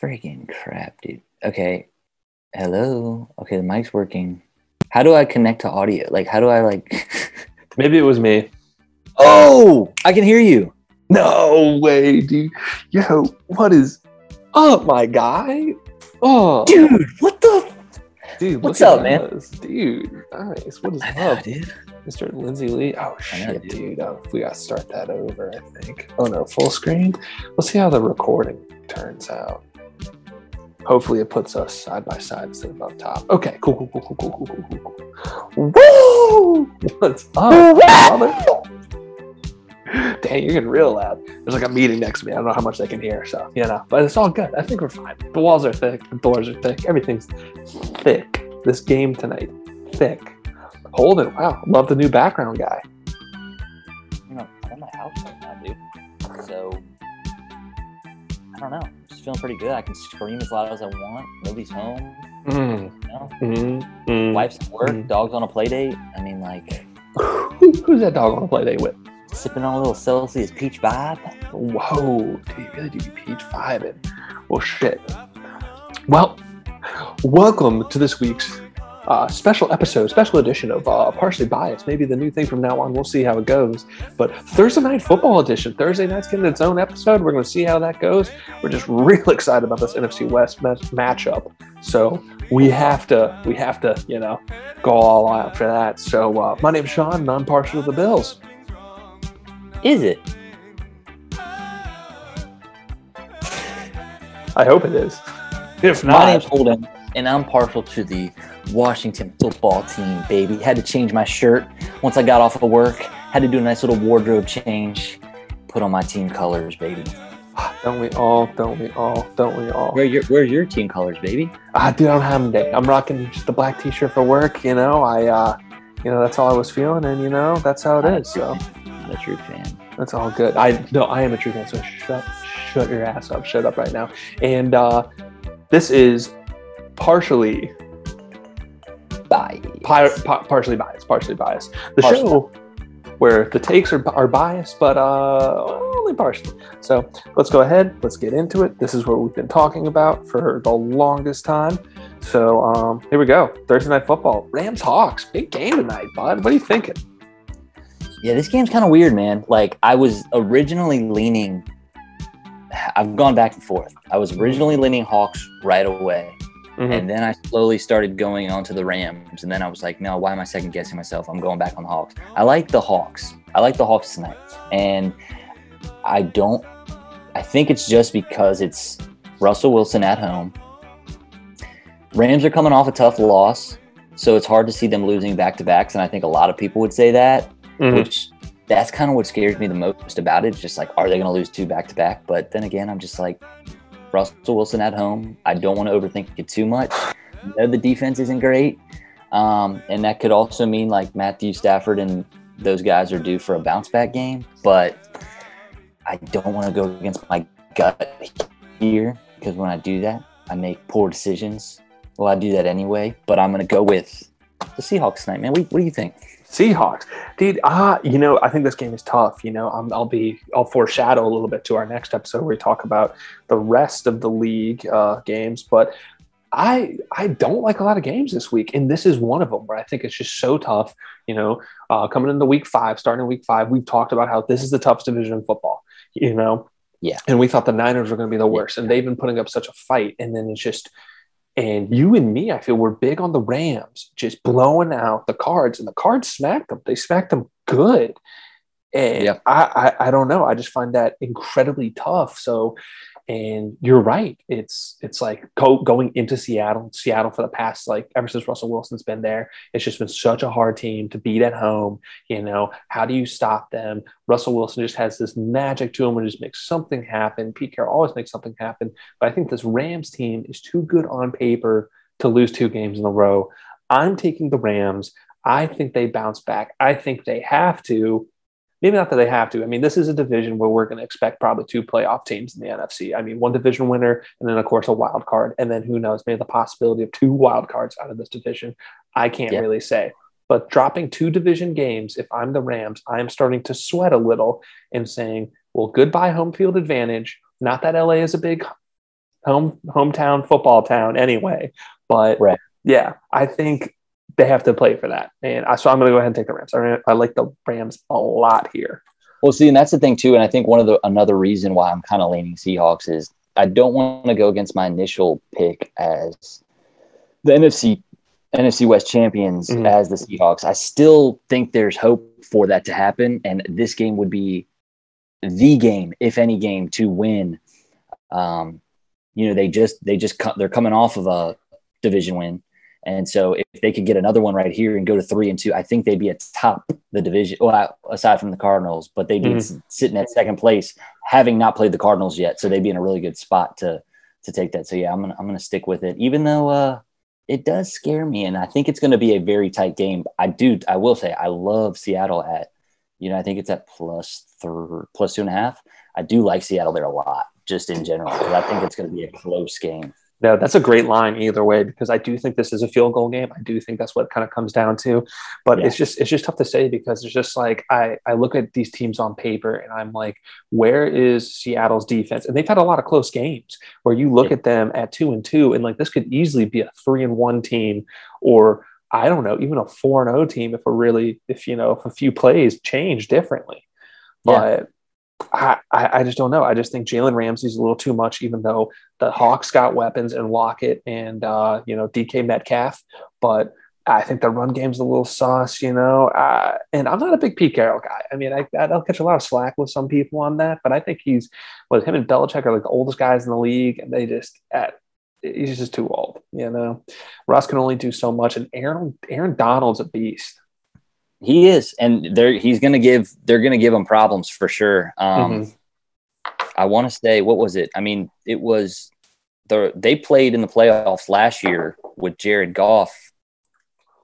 Freaking crap, dude. Okay. Hello. Okay, the mic's working. How do I connect to audio? Like, how do I like? Maybe it was me. oh, I can hear you. No way, dude. Yo, what is up, my guy? Oh, Dude, what the? dude, what's up, man? Dude, nice. What is I know, up, dude. Mr. Lindsay Lee? Oh I know, shit, dude. dude. Oh, we gotta start that over. I think. Oh no, full screen. Let's see how the recording turns out. Hopefully, it puts us side by side instead of up top. Okay, cool, cool, cool, cool, cool, cool, cool, cool, cool. Woo! What's up, brother? Dang, you're getting real loud. There's like a meeting next to me. I don't know how much they can hear, so you know. But it's all good. I think we're fine. The walls are thick, the doors are thick, everything's thick. This game tonight, thick. Holden, wow, love the new background guy. You know, I'm at my house right now, dude. So I don't know. Feeling pretty good. I can scream as loud as I want. Nobody's home. Mm, You know, mm, mm. wife's at work. Mm. Dog's on a play date. I mean, like Who- Who's that dog on a play date with? sipping on a little Celsius peach vibe. Whoa, do you really do you peach vibing? Well, shit. Well, welcome to this week's uh, special episode, special edition of uh, Partially Biased. Maybe the new thing from now on. We'll see how it goes. But Thursday night football edition. Thursday night's getting its own episode. We're going to see how that goes. We're just real excited about this NFC West ma- matchup. So we have to, we have to, you know, go all out for that. So uh, my name's Sean, and I'm partial to the Bills. Is it? I hope it is. If not, My name's Holden, and I'm partial to the Washington football team, baby. Had to change my shirt once I got off of work. Had to do a nice little wardrobe change. Put on my team colors, baby. Don't we all? Don't we all? Don't we all? Where your Where's your team colors, baby? Ah, dude, I don't have them today. I'm rocking just a black T-shirt for work. You know, I, uh, you know, that's all I was feeling, and you know, that's how it is. So I'm a true fan. that's all good. I no, I am a true fan. So shut, shut your ass up. Shut up right now. And uh, this is partially, Bye. pi- pa- partially biased. Partially biased. The Partially. show where the takes are, are biased, but uh, only partially. So let's go ahead. Let's get into it. This is what we've been talking about for the longest time. So um, here we go. Thursday night football. Rams Hawks. Big game tonight, bud. What are you thinking? Yeah, this game's kind of weird, man. Like I was originally leaning. I've gone back and forth. I was originally leaning Hawks right away. Mhm. And then I slowly started going on to the Rams. And then I was like, no, why am I second guessing myself? I'm going back on the Hawks. I like the Hawks. I like the Hawks tonight. And I don't, I think it's just because it's Russell Wilson at home. Rams are coming off a tough loss. So it's hard to see them losing back to backs. And I think a lot of people would say that, Mhm. which that's kind of what scares me the most about it. It's just like, are they going to lose two back to back? But then again, I'm just like, Russell Wilson at home. I don't want to overthink it too much. I know the defense isn't great. Um, and that could also mean like Matthew Stafford and those guys are due for a bounce back game. But I don't want to go against my gut here because when I do that, I make poor decisions. Well, I do that anyway, but I'm going to go with the Seahawks tonight, man. What, what do you think? Seahawks, dude. Ah, you know, I think this game is tough. You know, I'm, I'll be, I'll foreshadow a little bit to our next episode where we talk about the rest of the league uh, games. But I, I don't like a lot of games this week, and this is one of them where I think it's just so tough. You know, uh, coming into week five, starting week five, we've talked about how this is the toughest division in football. You know, Yeah. and we thought the Niners were going to be the worst, and they've been putting up such a fight, and then it's just. And you and me, I feel we're big on the Rams, just blowing out the cards, and the cards smacked them. They smacked them good. And Yep. I, I, I don't know. I just find that incredibly tough. So, and you're right. It's it's like go, going into Seattle. Seattle for the past like ever since Russell Wilson's been there, it's just been such a hard team to beat at home. You know, how do you stop them? Russell Wilson just has this magic to him and just makes something happen. Pete Carroll always makes something happen. But I think this Rams team is too good on paper to lose two games in a row. I'm taking the Rams. I think they bounce back. I think they have to. Maybe not that they have to. I mean, this is a division where we're going to expect probably two playoff teams in the NFC. I mean, one division winner, and then of course a wild card, and then who knows, maybe the possibility of two wild cards out of this division. I can't Yeah. really say. But dropping two division games, if I'm the Rams, I am starting to sweat a little and saying, well, goodbye home field advantage. Not that LA is a big home hometown football town anyway. But Right. yeah, I think they have to play for that. And I, so I'm going to go ahead and take the Rams. I, I like the Rams a lot here. Well, see, and that's the thing too. And I think one of the another reason why I'm kind of leaning Seahawks is I don't want to go against my initial pick as the NFC NFC West champions Mhm. as the Seahawks. I still think there's hope for that to happen, and this game would be the game, if any game, to win. Um, you know, they just they just they're coming off of a division win, and so if they could get another one right here and go to three and two, I think they'd be atop the division. Well, aside from the Cardinals, but they'd be Mhm. sitting at second place, having not played the Cardinals yet, so they'd be in a really good spot to to take that. So yeah, I'm gonna I'm gonna stick with it, even though uh, it does scare me, and I think it's going to be a very tight game. I do, I will say, I love Seattle at, you know, I think it's at plus three, plus two and a half. I do like Seattle there a lot, just in general, because I think it's going to be a close game. No, that's a great line either way because I do think this is a field goal game. I do think that's what it kind of comes down to, but Yeah. it's just it's just tough to say because it's just like I I look at these teams on paper and I'm like, where is Seattle's defense? And they've had a lot of close games where you look Yeah. at them at two and two and like this could easily be a three and one team or I don't know even a four and zero team if a really if you know if a few plays change differently, but. I I just don't know. I just think Jalen Ramsey's a little too much, even though the Hawks got weapons and Lockett and uh, you know DK Metcalf, but I think the run game's a little sauce, you know. Uh, and I'm not a big Pete Carroll guy. I mean, I, I'll catch a lot of slack with some people on that, but I think he's well, him and Belichick are like the oldest guys in the league, and they just at he's just too old, you know. Russ can only do so much, and Aaron Aaron Donald's a beast. He is, and they're he's going to give they're to give him problems for sure. Um, Mhm. I want to say, what was it? I mean, it was the they played in the playoffs last year with Jared Goff,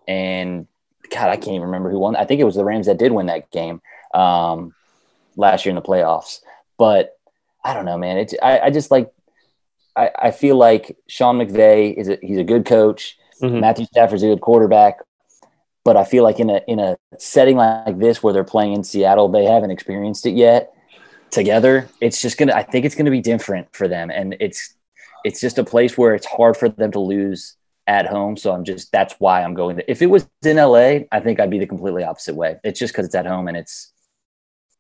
and God, I can't even remember who won. I think it was the Rams that did win that game um, last year in the playoffs. But I don't know, man. It's I, I just like I, I feel like Sean McVay is a, he's a good coach. Mhm. Matthew Stafford's a good quarterback. But I feel like in a in a setting like this where they're playing in Seattle, they haven't experienced it yet together. It's just gonna I think it's gonna be different for them. And it's it's just a place where it's hard for them to lose at home. So I'm just that's why I'm going there. If it was in LA, I think I'd be the completely opposite way. It's just because it's at home and it's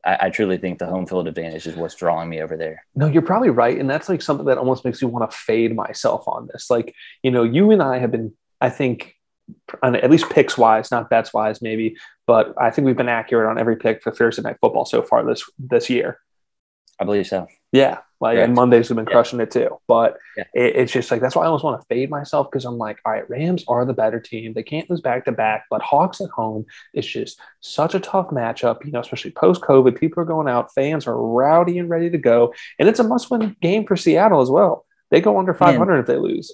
I, I truly think the home field advantage is what's drawing me over there. No, you're probably right. And that's like something that almost makes me want to fade myself on this. Like, you know, you and I have been, I think, on at least picks wise, not bets wise, maybe, but I think we've been accurate on every pick for Thursday night football so far this this year. I believe so. Yeah. Like, and Correct. Mondays have been Yeah. crushing it too. But Yeah. it, it's just like, that's why I almost want to fade myself because I'm like, all right, Rams are the better team. They can't lose back to back, but Hawks at home is just such a tough matchup, you know, especially post COVID. People are going out, fans are rowdy and ready to go. And it's a must win game for Seattle as well. They go under 500 if they lose.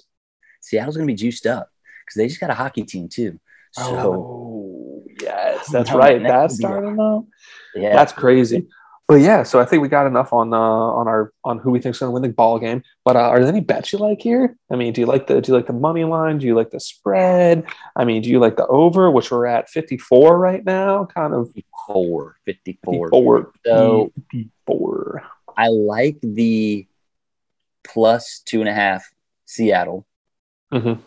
Seattle's gonna be juiced up because they just got a hockey team too. So oh, yes, that's No, right. That's could be a- starting though. yeah, That's crazy. But yeah, so I think we got enough on uh, on our on who we think's going to win the ball game. But uh, are there any bets you like here? I mean, do you like the do you like the money line? Do you like the spread? I mean, do you like the over, which we're at fifty four right now? Kind of 54, 54. 54. So- 54. I like the plus two and a half Seattle. Mhm.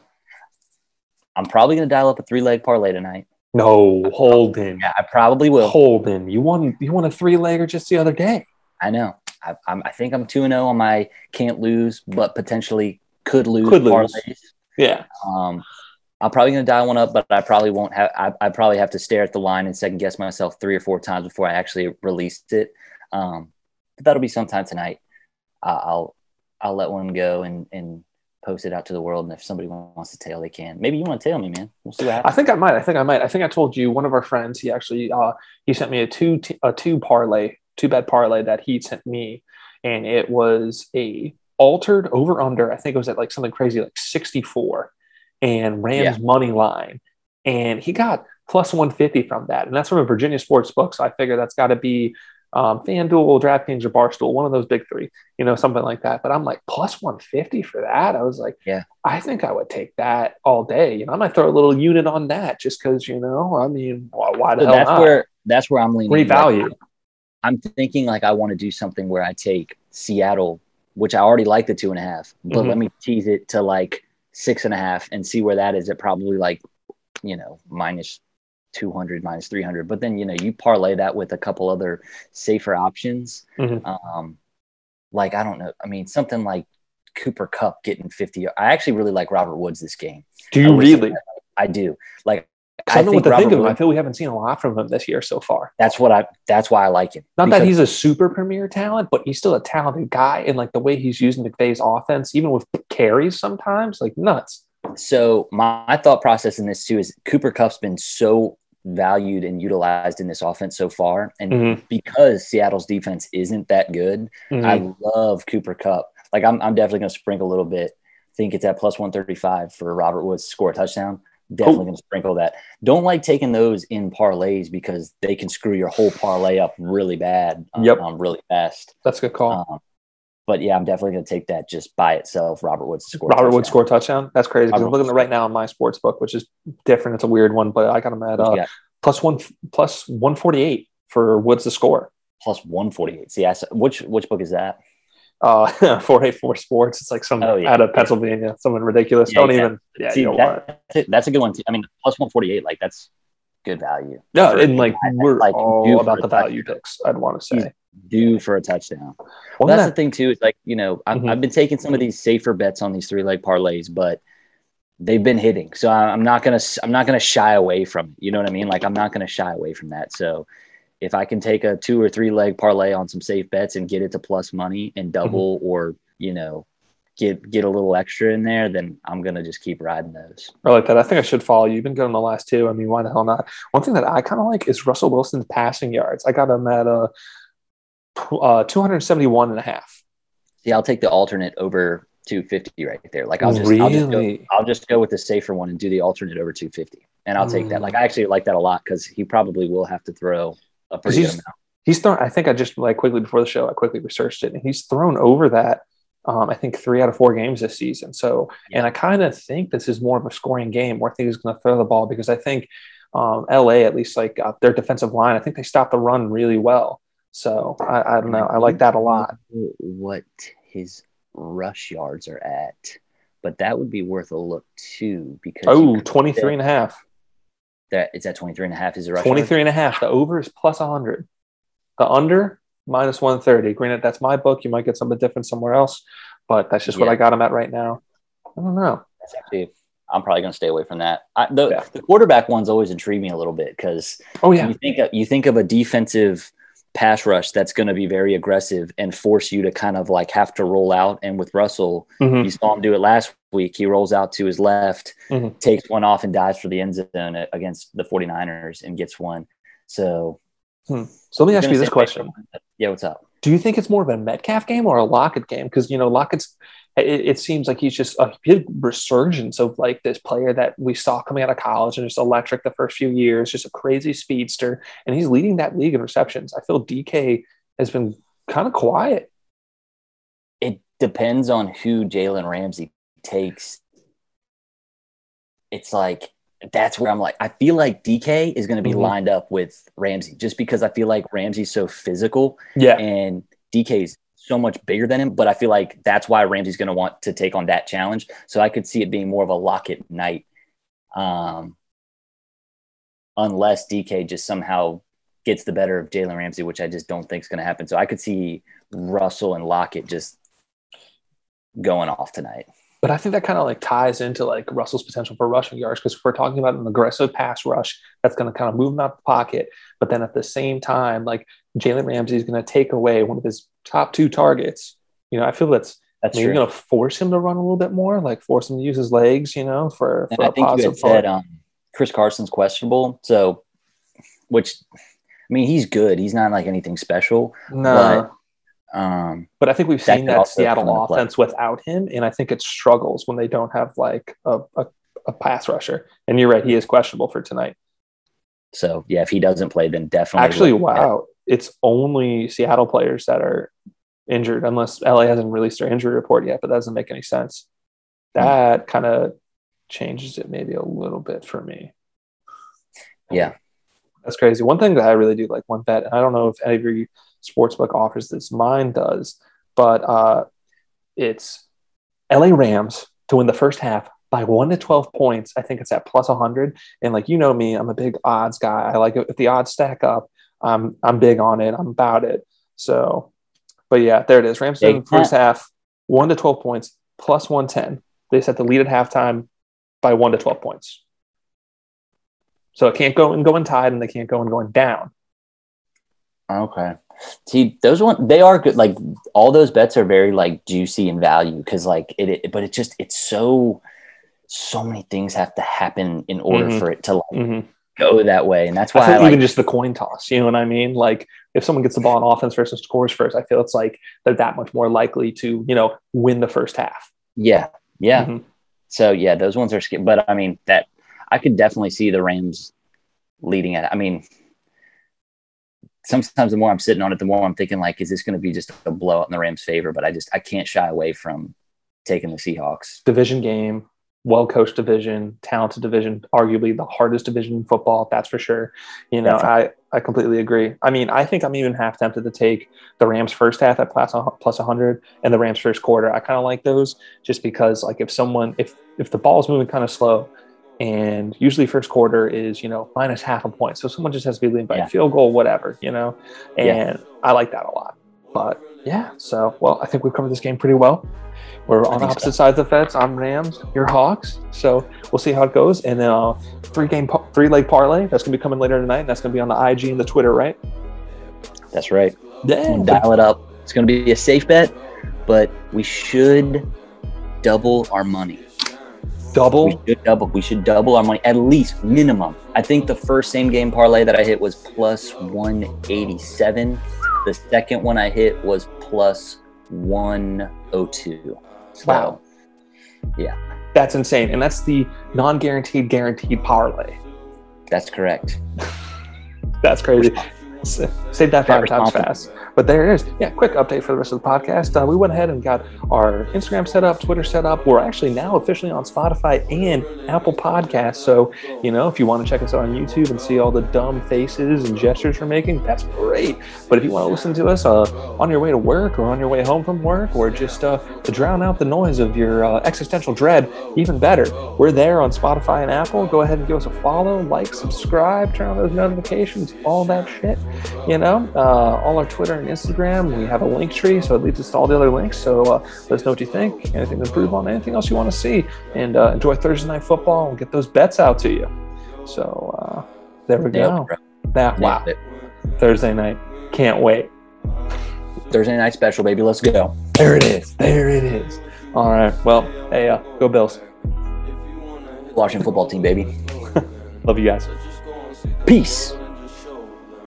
I'm probably going to dial up a three leg parlay tonight. No, Holden. Yeah, I probably will. Holden, you won you won a three legger just the other day. I know. I, I'm, I think I'm 2 and 0 on my can't lose, but potentially could lose Could lose. Yeah. Um, I'm probably going to dial one up, but I probably won't have. I, I probably have to stare at the line and second guess myself three or four times before I actually released it. Um, but that'll be sometime tonight. I I'll I'll let one go and and post it out to the world. And if somebody wants to tail, they can. Maybe you want to tail me, man. We'll see what I think I might. I think I might. I think I told you one of our friends. He actually uh, he sent me a two t- a two parlay, two bet parlay that he sent me, and it was a altered over under. I think it was at like something crazy like sixty four, and Rams money line, and he got plus one fifty from that, and that's from a Virginia sports book. So I figure that's got to be. Um, FanDuel, DraftKings, or Barstool, one of those big three, you know, something like that. But I'm like plus 150 for that. I was like, Yeah. I think I would take that all day. You know, I might throw a little unit on that just because, you know, I mean, why, why the So hell that's not? where that's where I'm leaning. Revalue. value. I'm thinking like I want to do something where I take Seattle which I already like the two and a half, but Mhm. let me tease it to like six and a half and see where that is at probably like, you know, minus 200, minus 300. But then, you know, you parlay that with a couple other safer options. Mhm. Um, like, I don't know. I mean, something like Cooper Kupp getting 50. I actually really like Robert Woods this game. Do you would really? I do. Like, I don't know what to Robert think of him. I feel we haven't seen a lot from him this year so far. that's what I, that's why I like him. Not that he's a super premier talent, but he's still a talented guy. And like the way he's using McVay's offense, even with carries sometimes, like nuts. So my, my thought process in this too is Cooper Kupp's been so valued and utilized in this offense so far, and Mhm. because Seattle's defense isn't that good, Mhm. I love Cooper Kupp. Like I'm, I'm definitely going to sprinkle a little bit. I Think it's at plus one thirty five for Robert Woods to score a touchdown. Definitely Cool. going to sprinkle that. Don't like taking those in parlays because they can screw your whole parlay up really bad. um, Yep. um, really fast. That's a good call. Um, but yeah, I'm definitely going to take that just by itself. Robert Woods score. a Robert Woods score touchdown. That's crazy. I'm looking at it right now on my sports book, which is different. It's a weird one, but I got him at uh, plus one plus one forty eight for Woods to score. plus 148. See, I, which which book is that? Uh, four eight four sports. It's like some Oh, yeah. out of Pennsylvania, someone ridiculous. Yeah, Don't exactly. even. Yeah, See, you know what? that, that's, it. that's a good one. Too. I mean, plus 148, like that's good value. No, and like we're like, all about the value picks. I'd want to He's- say. Due for a touchdown. Well, that's that- the thing too. Is like you know I've, Mhm. I've been taking some of these safer bets on these three leg parlays, but they've been hitting. So I- I'm not gonna I'm not gonna shy away from it. You know what I mean? Like I'm not gonna shy away from that. So if I can take a two or three leg parlay on some safe bets and get it to plus money and double or you know get get a little extra in there, then I'm gonna just keep riding those. I like that. I think I should follow you. You've been good on the last two. I mean, why the hell not? One thing that I kind of like is Russell Wilson's passing yards. I got him at uh, uh 271 and a half. See, I'll take the alternate over 250 right there. Like I'll just, I'll just go, I'll just go with the safer one and do the alternate over 250, and I'll take that. Like I actually like that a lot because he probably will have to throw a pretty good he's- amount. He's thrown. I think I just like quickly before the show, I quickly researched it, and he's thrown over that. Um, I think three out of four games this season. So, and I kind of think this is more of a scoring game where I think he's going to throw the ball because I think um, LA, at least like uh, their defensive line, I think they stopped the run really well. So I, I don't know. I like that a lot. What his rush yards are at, but that would be worth a look too because Oh, could 23 and a half. that it's at 23 and a half is a rush 23 and a half. The over is plus 100. The under minus 130. Granted, that's my book. You might get something different somewhere else, but that's just what I got him at right now. I don't know. That's actually, I'm probably going to stay away from that. I, the, Yeah. the quarterback ones always intrigue me a little bit because Oh, yeah. you think of, you think of a defensive pass rush that's going to be very aggressive and force you to kind of like have to roll out. And with Russell, Mhm. you saw him do it last week. He rolls out to his left, Mhm. takes one off, and dives for the end zone against the 49ers and gets one. So, Hmm. So let me ask you this question. Yeah, what's up? Do you think it's more of a Metcalf game or a Lockett game? Because, you know, Lockett's, it, it seems like he's just a big resurgence of like this player that we saw coming out of college and just electric the first few years, just a crazy speedster. And he's leading that league in receptions. I feel DK has been kind of quiet. It depends on who Jalen Ramsey takes. It's like that's where I'm like, I feel like DK is going to be Mhm. lined up with Ramsey just because I feel like Ramsey's so physical Yeah. and DK's so much bigger than him. But I feel like that's why Ramsey's going to want to take on that challenge. So I could see it being more of a Lockett night, um, unless DK just somehow gets the better of Jalen Ramsey, which I just don't think is going to happen. So I could see Russell and Lockett just going off tonight. But I think that kind of like ties into like Russell's potential for rushing yards because we're talking about an aggressive pass rush that's going to kind of move him out the pocket. But then at the same time, like Jalen Ramsey is going to take away one of his top two targets. You know, I feel that's That's maybe going to force him to run a little bit more, like force him to use his legs, you know, for, And for I a think you had said um, Chris Carson's questionable. So, which, I mean, he's good. He's not like anything special. no, Um, but I think we've seen that Seattle offense without him, and I think it struggles when they don't have like a, a, a pass rusher. And you're right, he is questionable for tonight. so yeah, if he doesn't play, then definitely. Actually, at- wow, it's only Seattle players that are injured, unless LA hasn't released their injury report yet. But that doesn't make any sense. Hmm. That kind of changes it maybe a little bit for me. Yeah. That's crazy. One thing that I really do like one bet, and I don't know if any of your sportsbook offers this, mine does, but uh, it's LA Rams to win the first half by one to 12 points. I think it's at plus 100. And like, you know me, I'm a big odds guy. I like it. If the odds stack up, I'm, I'm big on it. I'm about it. So, but yeah, there it is. Rams in the first half, one to 12 points, plus 110. They set the lead at halftime by one to 12 points. So it can't go and go and tied, and they can't go and going down. Okay. See, those one they are good. Like all those bets are very like juicy in value because like it, it, but it just it's so so many things have to happen in order mm-hmm. for it to like mm-hmm. go that way, and that's why I I like, even just the coin toss. You know what I mean? Like if someone gets the ball on offense versus scores first, I feel it's like they're that much more likely to you know win the first half. Yeah, yeah. Mm-hmm. So yeah, those ones are scary. But I mean that I could definitely see the Rams leading it. I mean, sometimes the more I'm sitting on it, the more I'm thinking like, is this going to be just a blowout in the Rams' favor? But I just I can't shy away from taking the Seahawks. Division game, well coached division, talented division, arguably the hardest division in football. That's for sure. You know, Definitely. I I completely agree. I mean, I think I'm even half tempted to take the Rams first half at plus plus 100 and the Rams first quarter. I kind of like those just because like if someone if if the ball is moving kind of slow and usually first quarter is you know minus half a point. So someone just has to be leading by yeah. a field goal whatever you know? And yeah. i like that a lot. But yeah so well i think we've covered this game pretty well. We're on opposite so. sides of the fence. I'm rams you're hawks. So we'll see how it goes. And then uh, three game three leg parlay that's going to be coming later tonight. And that's going to be on the ig and the twitter right? That's right. Yeah. Dial it up. It's going to be a safe bet but we should double our money Double? We should double. We should double our money at least minimum. I think the first same game parlay that I hit was plus 187. The second one I hit was plus 102. So, wow. Yeah. That's insane. And that's the non guaranteed, guaranteed parlay. That's correct. that's crazy. Save that five times fast. But there it is. Yeah, quick update for the rest of the podcast. Uh, we went ahead and got our Instagram set up, Twitter set up. We're actually now officially on Spotify and Apple Podcasts. So, you know, if you want to check us out on YouTube and see all the dumb faces and gestures we're making, that's great. But if you want to listen to us uh, on your way to work or on your way home from work or just uh, to drown out the noise of your uh, existential dread, even better, we're there on Spotify and Apple. Go ahead and give us a follow, like, subscribe, turn on those notifications, all that shit. You know, uh, all our Twitter and Instagram. We have a link tree, so it leads us to all the other links. So uh, let us know what you think, anything to improve on, anything else you want to see, and uh, enjoy Thursday night football and get those bets out to you. So uh, there we go. That wow, Thursday night, can't wait. Thursday night special, baby. Let's go. There it is. There it is. All right. Well, hey, uh, go Bills. Washington football team, baby. Love you guys. Peace.